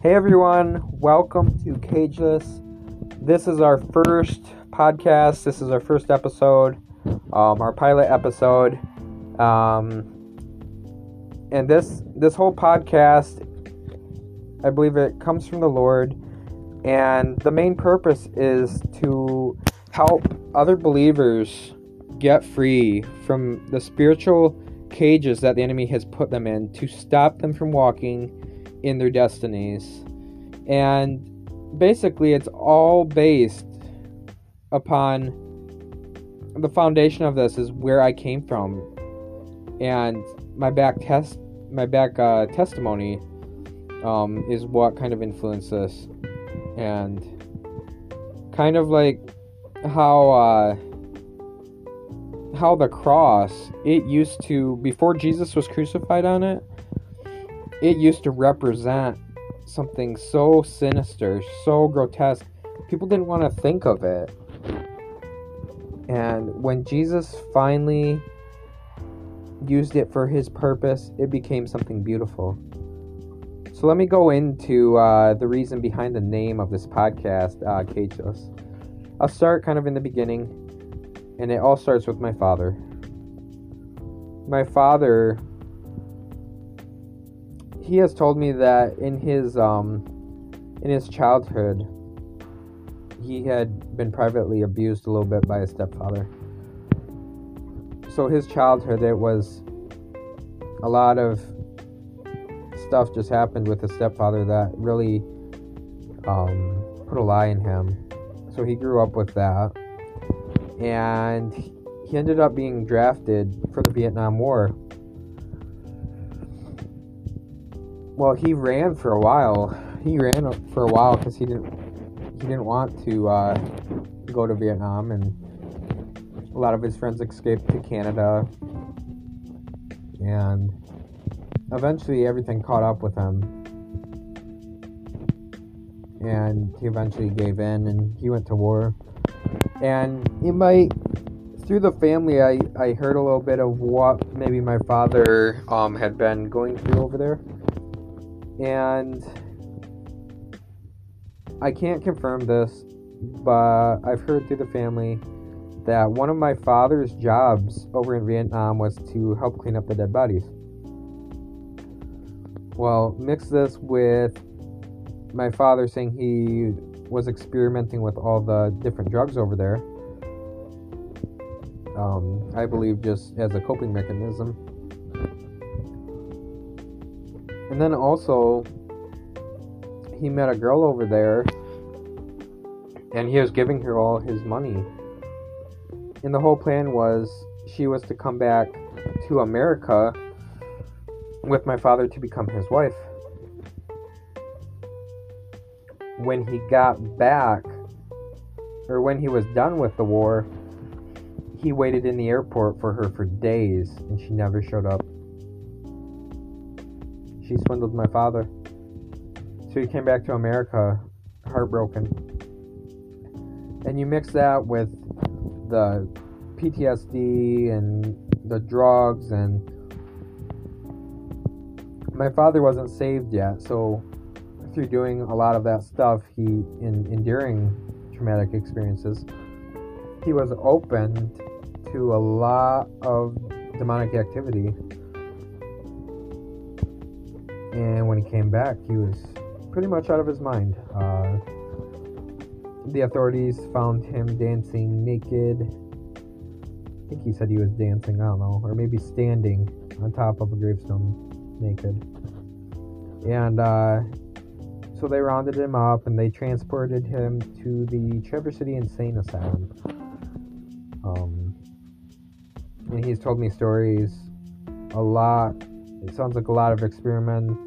Hey everyone, welcome to Cageless. This is our first podcast. This is our first episode, um, our pilot episode, um, and this this whole podcast, I believe it comes from the Lord, and the main purpose is to help other believers get free from the spiritual cages that the enemy has put them in to stop them from walking in their destinies. And basically, it's all based upon the foundation of this is where I came from and my back test my back uh, testimony um, is what kind of influenced this and kind of like how uh, how the cross it used to before Jesus was crucified on it it used to represent something so sinister, so grotesque. People didn't want to think of it. And when Jesus finally used it for his purpose, it became something beautiful. So let me go into uh, the reason behind the name of this podcast, uh. I'll start kind of in the beginning, and it all starts with my father. My father he has told me that in his um in his childhood he had been privately abused a little bit by his stepfather. So his childhood it was a lot of stuff just happened with his stepfather that really um, put a lie in him. So he grew up with that. And he ended up being drafted for the Vietnam War well, he ran for a while. He ran for a while because he didn't he didn't want to uh, go to Vietnam, and a lot of his friends escaped to Canada, and eventually everything caught up with him, and he eventually gave in, and he went to war. And in my through the family, I I heard a little bit of what maybe my father um had been going through over there and I can't confirm this, but I've heard through the family that one of my father's jobs over in Vietnam was to help clean up the dead bodies. Well, mix this with my father saying he was experimenting with all the different drugs over there. Um, I believe just as a coping mechanism. And then also, he met a girl over there, and he was giving her all his money. And the whole plan was she was to come back to America with my father to become his wife. When he got back, or when he was done with the war, he waited in the airport for her for days and she never showed up she swindled my father. So he came back to America heartbroken. And you mix that with the PTSD and the drugs and my father wasn't saved yet, so through doing a lot of that stuff, he in enduring traumatic experiences, he was open to a lot of demonic activity and when he came back, he was pretty much out of his mind. Uh, the authorities found him dancing naked. I think he said he was dancing, I don't know, or maybe standing on top of a gravestone naked. And uh, so they rounded him up and they transported him to the Traverse City Insane Asylum. Um, and he's told me stories a lot it sounds like a lot of experiment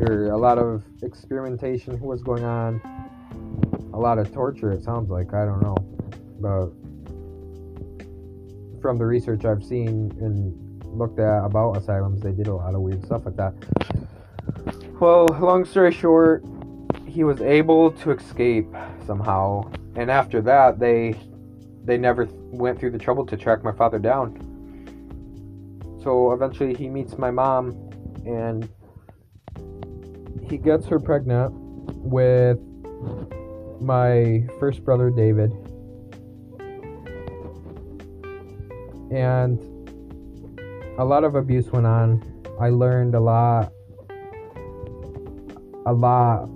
or a lot of experimentation was going on. A lot of torture it sounds like i don't know. But from the research i've seen and looked at about asylums they did a lot of weird stuff like that. Well long story short he was able to escape somehow. And after that they they never went through the trouble to track my father down so eventually he meets my mom and he gets her pregnant with my first brother David. And a lot of abuse went on. I learned a lot a lot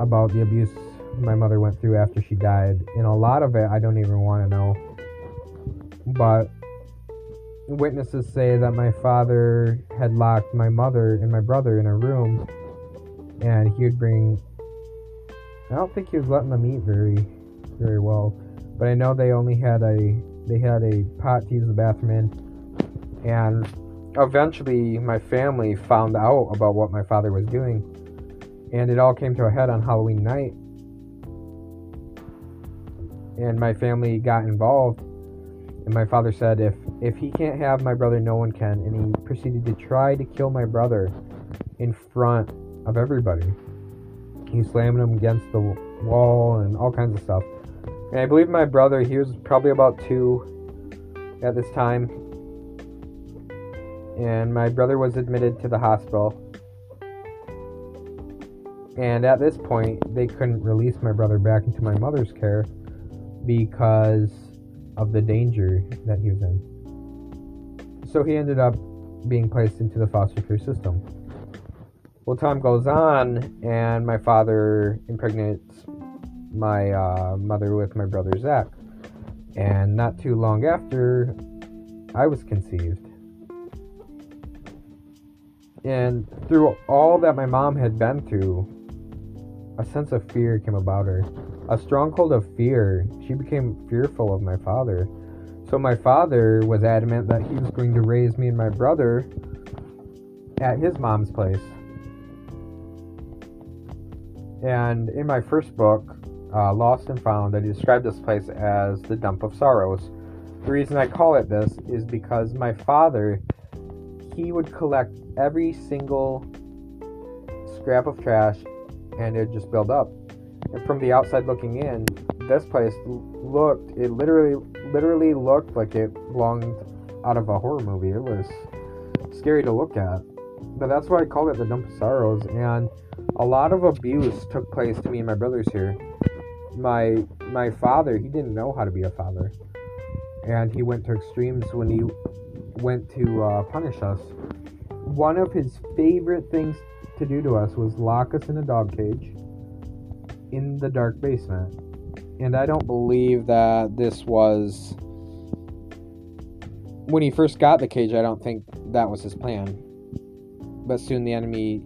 about the abuse my mother went through after she died. And a lot of it I don't even want to know. But witnesses say that my father had locked my mother and my brother in a room and he would bring I don't think he was letting them eat very very well. But I know they only had a they had a pot to use the bathroom in and eventually my family found out about what my father was doing and it all came to a head on Halloween night and my family got involved and my father said if if he can't have my brother no one can. And he proceeded to try to kill my brother in front of everybody. He slammed him against the wall and all kinds of stuff. And i believe my brother he was probably about two at this time. And my brother was admitted to the hospital. And at this point they couldn't release my brother back into my mother's care because of the danger that he was in. So he ended up being placed into the foster care system. Well, time goes on, and my father impregnates my uh, mother with my brother Zach. And not too long after, I was conceived. And through all that my mom had been through, a sense of fear came about her a stronghold of fear. She became fearful of my father. So my father was adamant that he was going to raise me and my brother at his mom's place. And in my first book, uh, Lost and Found, I described this place as the dump of sorrows. The reason I call it this is because my father, he would collect every single scrap of trash and it just build up and from the outside looking in, this place looked it literally literally looked like it belonged out of a horror movie. It was scary to look at. But that's why I call it the dump of sorrows and a lot of abuse took place to me and my brothers here. My my father, he didn't know how to be a father. And he went to extremes when he went to uh, punish us. One of his favorite things to do to us was lock us in a dog cage in the dark basement. And I don't believe that this was. When he first got the cage, I don't think that was his plan. But soon the enemy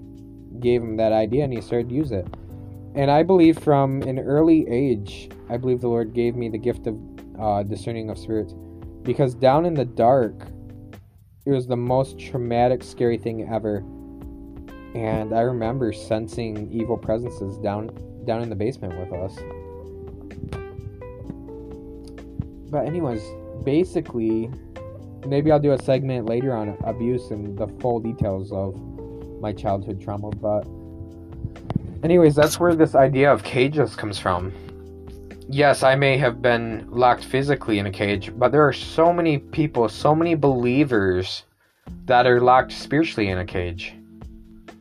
gave him that idea and he started to use it. And I believe from an early age, I believe the Lord gave me the gift of uh, discerning of spirits. Because down in the dark, it was the most traumatic, scary thing ever. And I remember sensing evil presences down down in the basement with us. But anyways, basically, maybe I'll do a segment later on abuse and the full details of my childhood trauma. But anyways, that's where this idea of cages comes from. Yes, I may have been locked physically in a cage, but there are so many people, so many believers that are locked spiritually in a cage.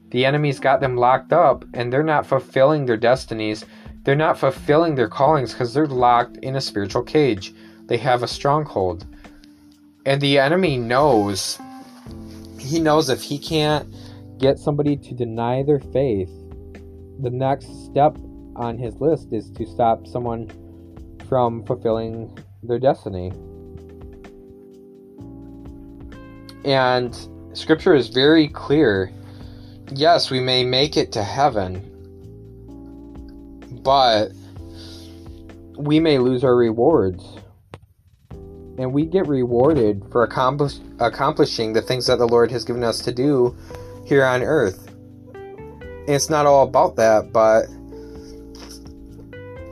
The enemy's got them locked up and they're not fulfilling their destinies. They're not fulfilling their callings because they're locked in a spiritual cage. They have a stronghold. And the enemy knows, he knows if he can't get somebody to deny their faith, the next step on his list is to stop someone from fulfilling their destiny. And scripture is very clear yes, we may make it to heaven, but we may lose our rewards. And we get rewarded for accomplish, accomplishing the things that the Lord has given us to do here on earth. And it's not all about that, but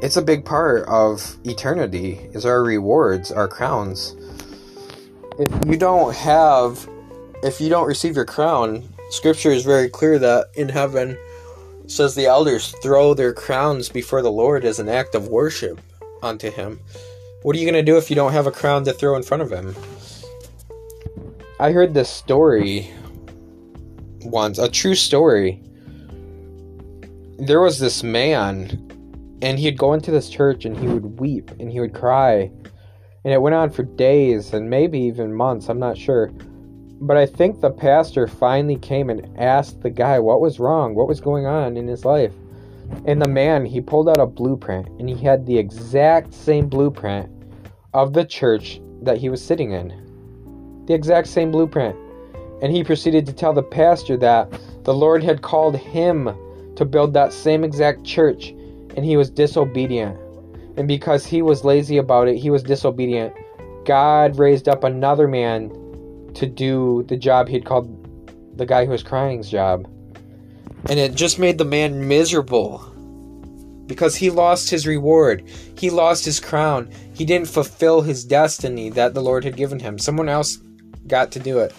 it's a big part of eternity is our rewards, our crowns. If you don't have if you don't receive your crown, Scripture is very clear that in heaven says the elders throw their crowns before the Lord as an act of worship unto him. What are you to do if you don't have a crown to throw in front of him? I heard this story once, a true story. there was this man and he'd go into this church and he would weep and he would cry and it went on for days and maybe even months i'm not sure but i think the pastor finally came and asked the guy what was wrong what was going on in his life and the man he pulled out a blueprint and he had the exact same blueprint of the church that he was sitting in the exact same blueprint and he proceeded to tell the pastor that the lord had called him to build that same exact church and he was disobedient. And because he was lazy about it, he was disobedient. God raised up another man to do the job he'd called the guy who was crying's job. And it just made the man miserable because he lost his reward. He lost his crown. He didn't fulfill his destiny that the Lord had given him. Someone else got to do it.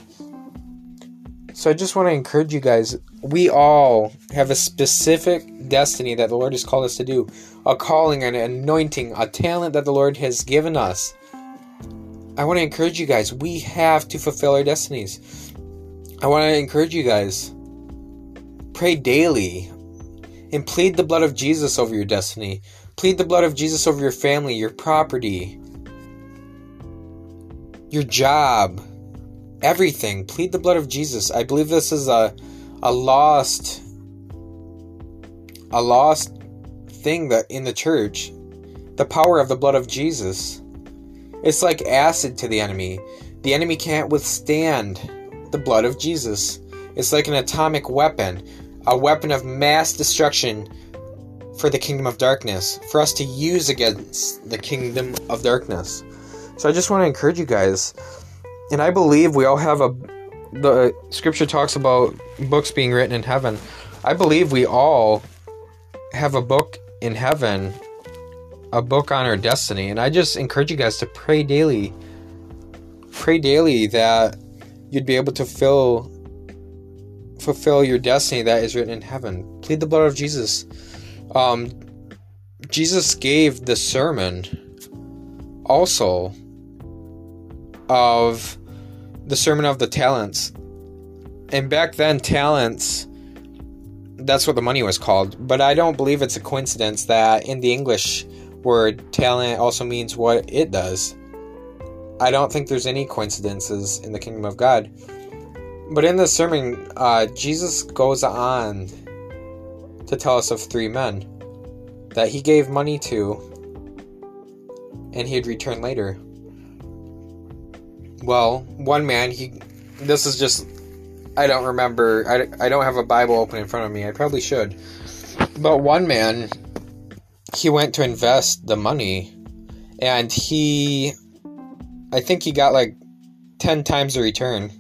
So I just want to encourage you guys. We all have a specific destiny that the Lord has called us to do, a calling, an anointing, a talent that the Lord has given us. I want to encourage you guys. We have to fulfill our destinies. I want to encourage you guys. Pray daily and plead the blood of Jesus over your destiny. Plead the blood of Jesus over your family, your property, your job everything. Plead the blood of Jesus. I believe this is a a lost a lost thing that in the church. The power of the blood of Jesus. It's like acid to the enemy. The enemy can't withstand the blood of Jesus. It's like an atomic weapon, a weapon of mass destruction for the kingdom of darkness, for us to use against the kingdom of darkness. So I just want to encourage you guys and I believe we all have a. The scripture talks about books being written in heaven. I believe we all have a book in heaven, a book on our destiny, and I just encourage you guys to pray daily. Pray daily that you'd be able to fill fulfill your destiny that is written in heaven. Plead the blood of Jesus. Um, Jesus gave the sermon also of the Sermon of the Talents. And back then, talents, that's what the money was called. But I don't believe it's a coincidence that in the English word, talent also means what it does. I don't think there's any coincidences in the kingdom of God. But in the sermon, uh, Jesus goes on to tell us of three men that he gave money to and he'd return later. Well, one man, he. This is just. I don't remember. I, I don't have a Bible open in front of me. I probably should. But one man, he went to invest the money, and he. I think he got like 10 times the return.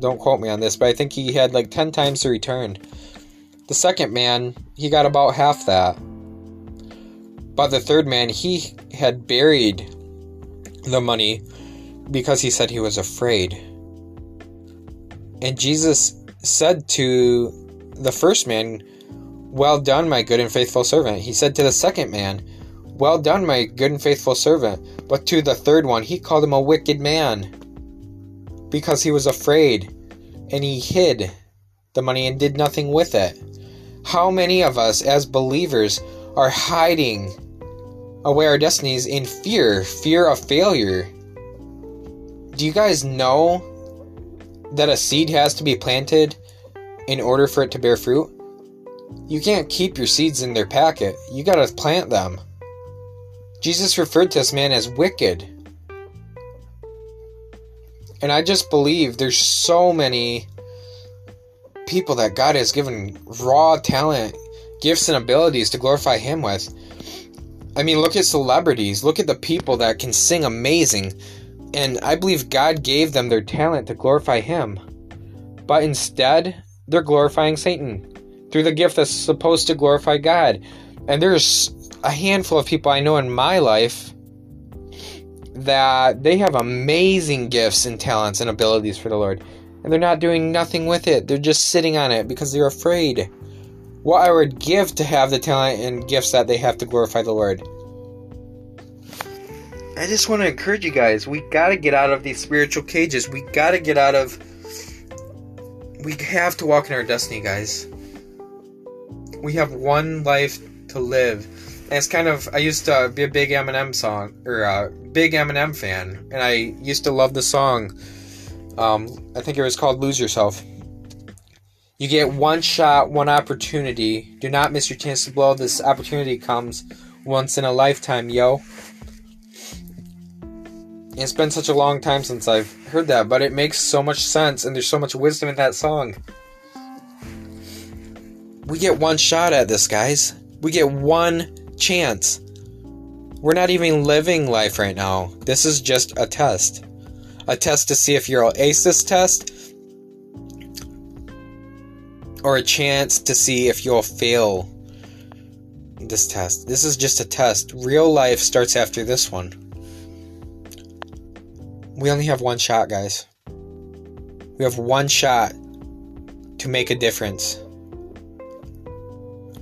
Don't quote me on this, but I think he had like 10 times the return. The second man, he got about half that. But the third man, he had buried the money because he said he was afraid. And Jesus said to the first man, Well done, my good and faithful servant. He said to the second man, Well done, my good and faithful servant. But to the third one, he called him a wicked man because he was afraid and he hid the money and did nothing with it. How many of us as believers are hiding away our destinies in fear fear of failure. Do you guys know that a seed has to be planted in order for it to bear fruit? You can't keep your seeds in their packet, you gotta plant them. Jesus referred to this man as wicked. And I just believe there's so many people that God has given raw talent, gifts, and abilities to glorify Him with. I mean, look at celebrities. Look at the people that can sing amazing. And I believe God gave them their talent to glorify Him. But instead, they're glorifying Satan through the gift that's supposed to glorify God. And there's a handful of people I know in my life that they have amazing gifts and talents and abilities for the Lord. And they're not doing nothing with it. They're just sitting on it because they're afraid what I would give to have the talent and gifts that they have to glorify the Lord. I just want to encourage you guys. We got to get out of these spiritual cages. We got to get out of. We have to walk in our destiny, guys. we have one life to live. And it's kind of I used to be a big Eminem song or a big Eminem fan, and I used to love the song. Um, I think it was called "Lose Yourself." You get one shot, one opportunity. Do not miss your chance to blow. This opportunity comes once in a lifetime, yo. It's been such a long time since I've heard that, but it makes so much sense, and there's so much wisdom in that song. We get one shot at this, guys. We get one chance. We're not even living life right now. This is just a test. A test to see if you'll ace this test, or a chance to see if you'll fail this test. This is just a test. Real life starts after this one. We only have one shot, guys. We have one shot to make a difference.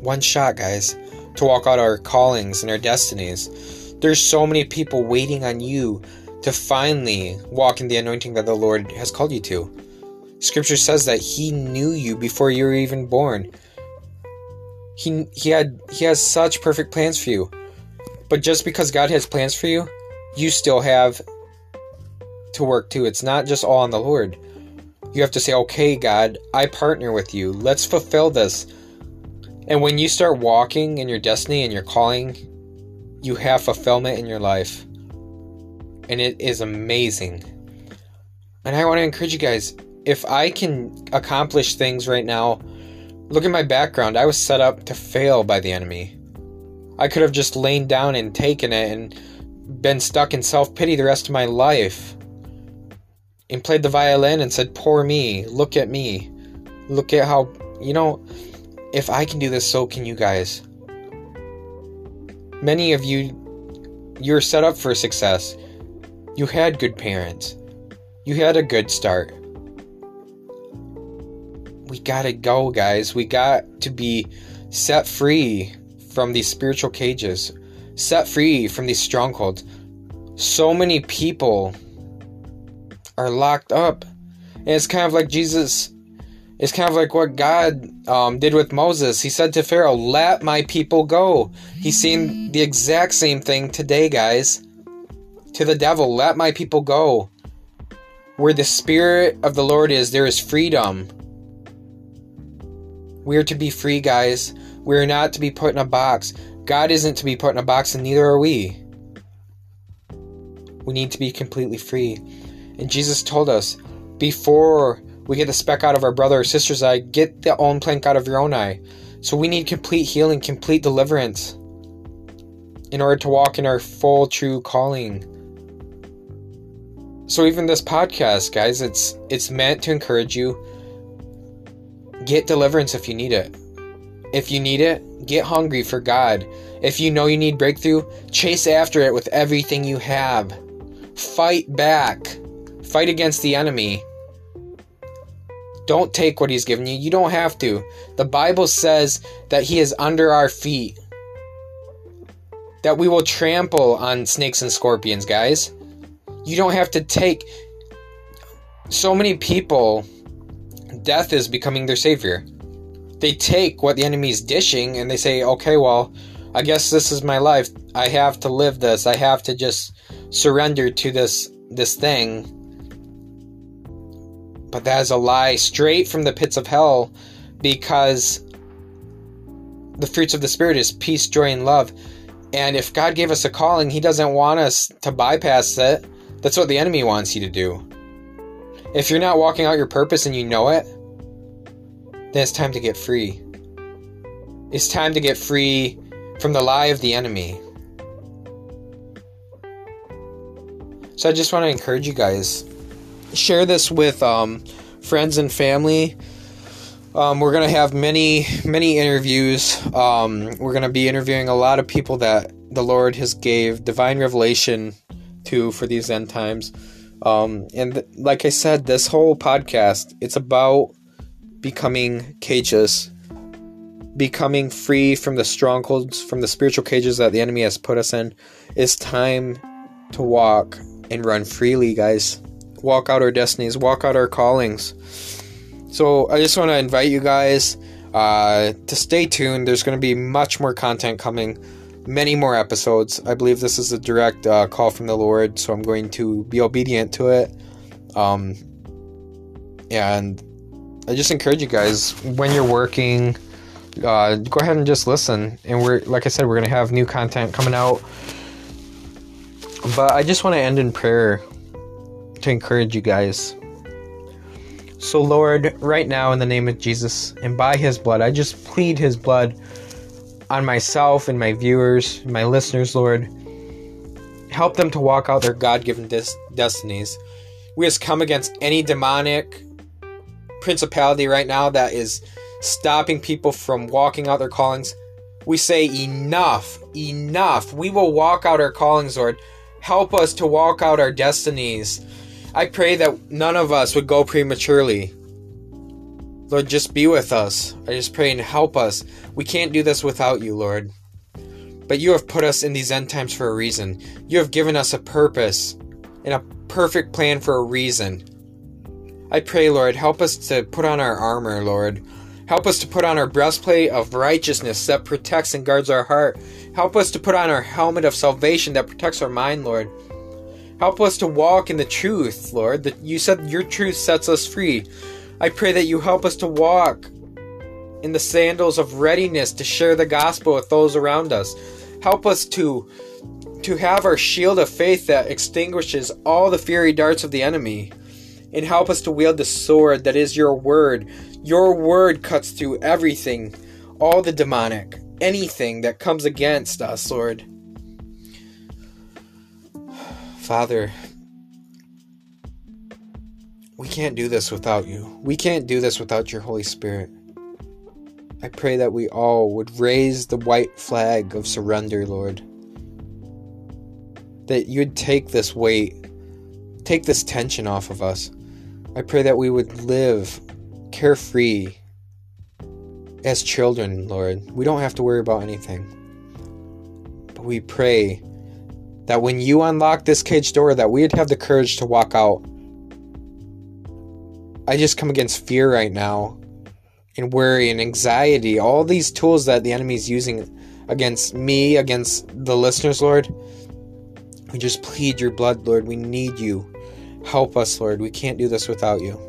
One shot, guys, to walk out our callings and our destinies. There's so many people waiting on you to finally walk in the anointing that the Lord has called you to. Scripture says that He knew you before you were even born. He he had he has such perfect plans for you. But just because God has plans for you, you still have to work too. It's not just all on the Lord. You have to say, "Okay, God, I partner with you. Let's fulfill this." And when you start walking in your destiny and your calling, you have fulfillment in your life. And it is amazing. And I want to encourage you guys, if I can accomplish things right now, Look at my background. I was set up to fail by the enemy. I could have just lain down and taken it and been stuck in self pity the rest of my life. And played the violin and said, Poor me, look at me. Look at how, you know, if I can do this, so can you guys. Many of you, you're set up for success. You had good parents, you had a good start we gotta go, guys. We got to be set free from these spiritual cages, set free from these strongholds. So many people are locked up. And it's kind of like Jesus, it's kind of like what God um, did with Moses. He said to Pharaoh, Let my people go. He's saying the exact same thing today, guys. To the devil, let my people go. Where the Spirit of the Lord is, there is freedom. We are to be free, guys. We are not to be put in a box. God isn't to be put in a box, and neither are we. We need to be completely free. And Jesus told us before we get the speck out of our brother or sister's eye, get the own plank out of your own eye. So we need complete healing, complete deliverance in order to walk in our full true calling. So even this podcast, guys, it's it's meant to encourage you Get deliverance if you need it. If you need it, get hungry for God. If you know you need breakthrough, chase after it with everything you have. Fight back. Fight against the enemy. Don't take what he's given you. You don't have to. The Bible says that he is under our feet. That we will trample on snakes and scorpions, guys. You don't have to take. So many people death is becoming their savior. They take what the enemy is dishing and they say, okay, well, I guess this is my life. I have to live this. I have to just surrender to this this thing. But that is a lie straight from the pits of hell because the fruits of the spirit is peace, joy and love. And if God gave us a calling, he doesn't want us to bypass it. That's what the enemy wants you to do. If you're not walking out your purpose and you know it, then it's time to get free. It's time to get free from the lie of the enemy. So I just want to encourage you guys share this with um, friends and family. Um, we're gonna have many many interviews. Um, we're gonna be interviewing a lot of people that the Lord has gave divine revelation to for these end times. Um, and th- like I said, this whole podcast it's about becoming cageless, becoming free from the strongholds, from the spiritual cages that the enemy has put us in. It's time to walk and run freely, guys. Walk out our destinies, walk out our callings. So I just want to invite you guys. uh, to stay tuned. There's going to be much more content coming, many more episodes. I believe this is a direct uh, call from the Lord, so I'm going to be obedient to it. Um, and I just encourage you guys when you're working, uh, go ahead and just listen. And we're like I said, we're gonna have new content coming out. But I just want to end in prayer to encourage you guys. So, Lord, right now, in the name of Jesus and by His blood, I just plead His blood on myself and my viewers, my listeners, Lord. Help them to walk out their God given des- destinies. We just come against any demonic principality right now that is stopping people from walking out their callings. We say, Enough, enough. We will walk out our callings, Lord. Help us to walk out our destinies. I pray that none of us would go prematurely. Lord, just be with us. I just pray and help us. We can't do this without you, Lord. But you have put us in these end times for a reason. You have given us a purpose and a perfect plan for a reason. I pray, Lord, help us to put on our armor, Lord. Help us to put on our breastplate of righteousness that protects and guards our heart. Help us to put on our helmet of salvation that protects our mind, Lord. Help us to walk in the truth, Lord. That you said your truth sets us free. I pray that you help us to walk in the sandals of readiness to share the gospel with those around us. Help us to to have our shield of faith that extinguishes all the fiery darts of the enemy. And help us to wield the sword that is your word. Your word cuts through everything, all the demonic, anything that comes against us, Lord. Father, we can't do this without you. We can't do this without your Holy Spirit. I pray that we all would raise the white flag of surrender, Lord. That you'd take this weight, take this tension off of us. I pray that we would live carefree as children, Lord. We don't have to worry about anything. But we pray that when you unlock this cage door that we'd have the courage to walk out. I just come against fear right now and worry and anxiety. All these tools that the enemy is using against me against the listeners lord we just plead your blood lord. We need you. Help us lord. We can't do this without you.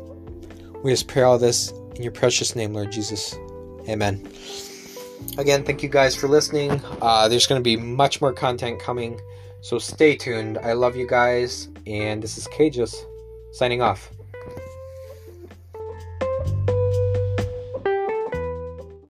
We just pray all this in your precious name lord jesus. Amen. Again thank you guys for listening. Uh, there's going to be much more content coming so stay tuned. I love you guys, and this is Cageless signing off.